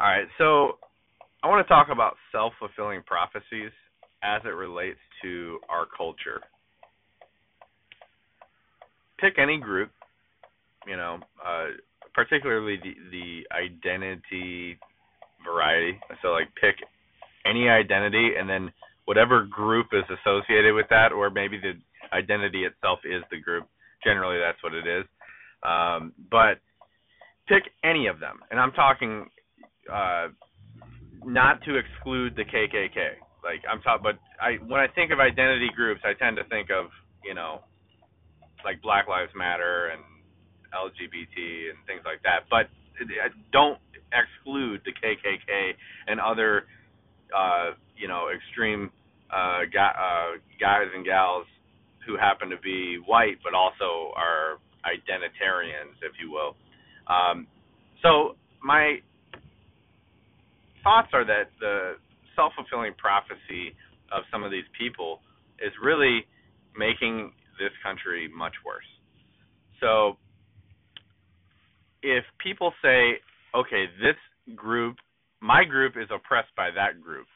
All right, so I want to talk about self-fulfilling prophecies as it relates to our culture. Pick any group, you know, uh, particularly the the identity variety. So like pick any identity and then whatever group is associated with that, or maybe the identity itself is the group. Generally, that's what it is. Um, but pick any of them, and I'm talking uh, not to exclude the KKK. Like I'm talking, but I when I think of identity groups, I tend to think of you know like Black Lives Matter and LGBT and things like that. But don't exclude the KKK and other uh, you know extreme uh, guy, uh, guys and gals who happen to be white, but also are identitarians, if you will. Um, so my thoughts are that the self-fulfilling prophecy of some of these people is really making this country much worse. So if people say, okay, this group, my group is oppressed by that group,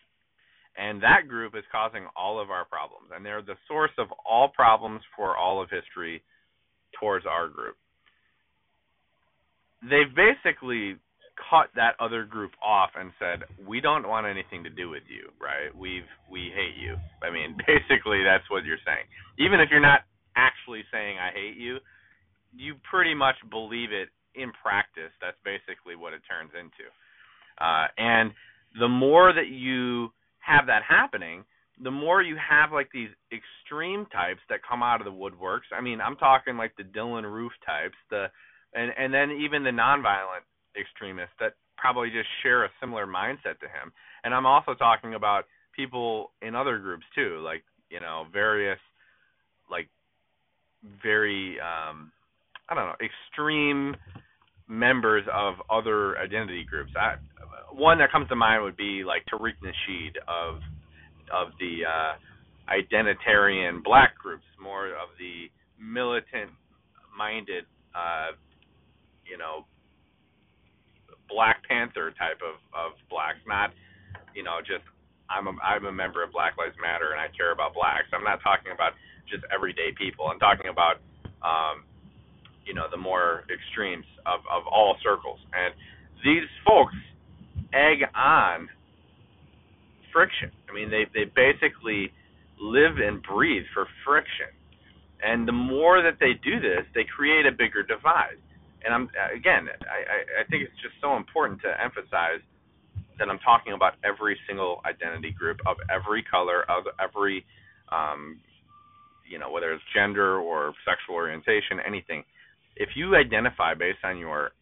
and that group is causing all of our problems, and they're the source of all problems for all of history towards our group. They've basically cut that other group off and said, "We don't want anything to do with you, right? We've we hate you." I mean, basically that's what you're saying. Even if you're not actually saying I hate you, you pretty much believe it in practice. That's basically what it turns into. Uh, and the more that you have that happening, the more you have like these extreme types that come out of the woodworks. I mean, I'm talking like the Dylann Roof types, the and and then even the nonviolent extremists that probably just share a similar mindset to him. And I'm also talking about people in other groups too, like you know various like very um I don't know extreme members of other identity groups. I, one that comes to mind would be like Tariq Nasheed of of the uh, identitarian black groups, more of the militant minded, uh, you know, Black Panther type of of blacks, not you know just I'm a I'm a member of Black Lives Matter and I care about blacks. I'm not talking about just everyday people. I'm talking about um, you know the more extremes of of all circles. And these folks egg on friction. I mean, they they basically live and breathe for friction. And the more that they do this, they create a bigger divide and I'm again, I, I think it's just so important to emphasize that I'm talking about every single identity group of every color, of every, um, you know, whether it's gender or sexual orientation, anything. If you identify based on your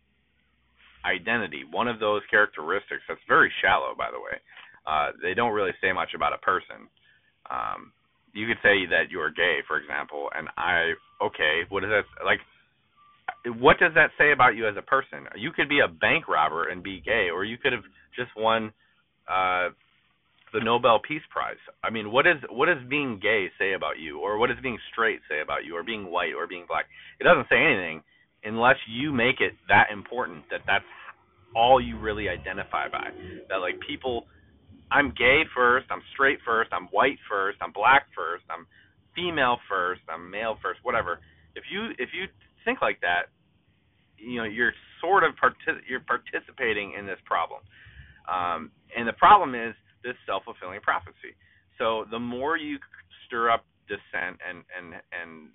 identity, one of those characteristics that's very shallow, by the way. Uh, they don't really say much about a person. Um, you could say that you're gay, for example, and I okay, what is that like? What does that say about you as a person? You could be a bank robber and be gay, or you could have just won uh, the Nobel Peace Prize. I mean, what is what does being gay say about you, or what does being straight say about you, or being white, or being black? It doesn't say anything unless you make it that important that that's all you really identify by. That like people, I'm gay first, I'm straight first, I'm white first, I'm black first, I'm female first, I'm male first, whatever. If you if you think like that, you know you're sort of partic- you're participating in this problem. Um, and the problem is this self-fulfilling prophecy. So the more you stir up dissent and and and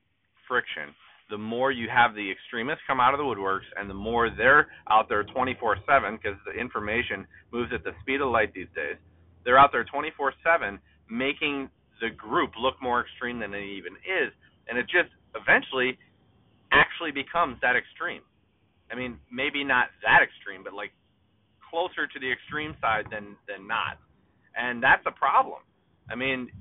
friction, the more you have the extremists come out of the woodworks, and the more they're out there 24/7 because the information moves at the speed of light these days. They're out there 24/7 making the group look more extreme than it even is, and it just eventually actually becomes that extreme. I mean, maybe not that extreme, but like closer to the extreme side than than not, and that's a problem. I mean,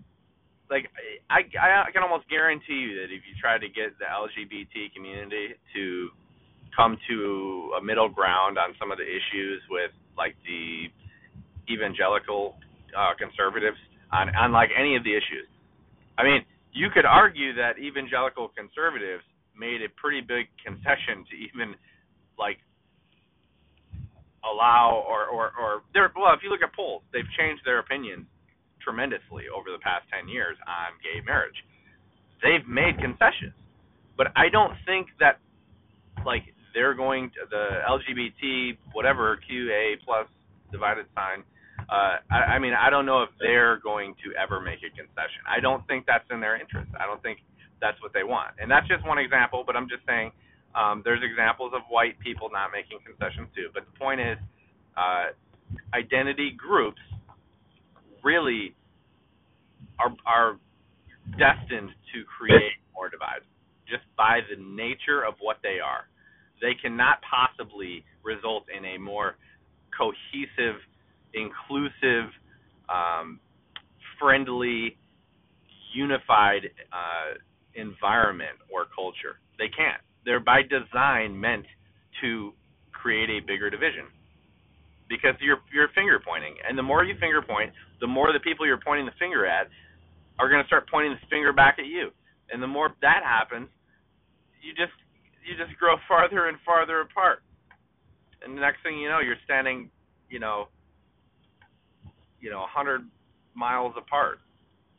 like I I can almost guarantee you that if you try to get the LGBT community to come to a middle ground on some of the issues with like the evangelical uh, conservatives on on like any of the issues, I mean, you could argue that evangelical conservatives made a pretty big concession to even like allow or or or they're well if you look at polls they've changed their opinions tremendously over the past 10 years on gay marriage. They've made concessions but i don't think that like they're going to the lgbt whatever qa plus divided sign uh I, I mean i don't know if they're going to ever make a concession. I don't think that's in their interest. I don't think that's what they want and that's just one example but i'm just saying um, there's examples of white people not making concessions too. But the point is, uh, identity groups really are are destined to create more divides just by the nature of what they are. They cannot possibly result in a more cohesive, inclusive, um, friendly, unified uh, environment or culture. They can't. They're by design meant to create a bigger division. Because you're you're finger pointing, and the more you finger point, the more the people you're pointing the finger at are going to start pointing the finger back at you, and the more that happens, you just you just grow farther and farther apart, and the next thing you know, you're standing, you know, you know, a hundred miles apart.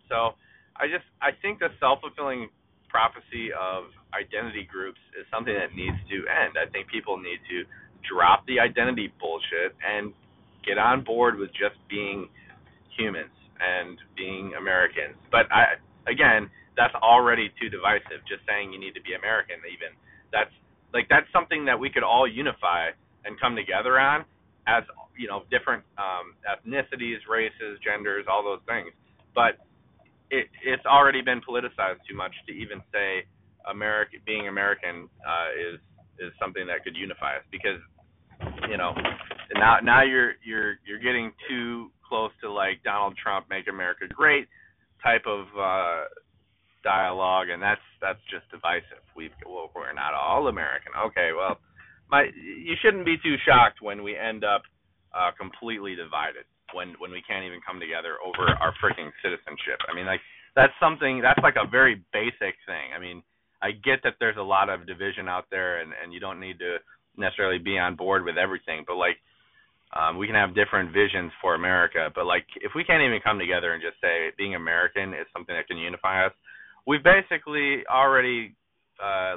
So I just I think the self fulfilling prophecy of identity groups is something that needs to end. I think people need to drop the identity bullshit and get on board with just being humans and being Americans. But I again, that's already too divisive. Just saying you need to be American even that's like that's something that we could all unify and come together on as you know different um ethnicities, races, genders, all those things. But it it's already been politicized too much to even say America being American uh, is is something that could unify us because you know now now you're you're you're getting too close to like Donald Trump make America great type of uh dialogue. And that's that's just divisive. We've well, we're not all American. Okay well my you shouldn't be too shocked when we end up uh completely divided when when we can't even come together over our freaking citizenship. I mean, like that's something that's like a very basic thing. I mean, I get that there's a lot of division out there, and and you don't need to necessarily be on board with everything, but like um, we can have different visions for America. But like if we can't even come together and just say being American is something that can unify us, we've basically already uh,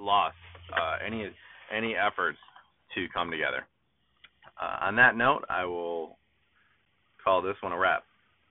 lost uh, any any efforts to come together. Uh, on that note, I will call this one a wrap.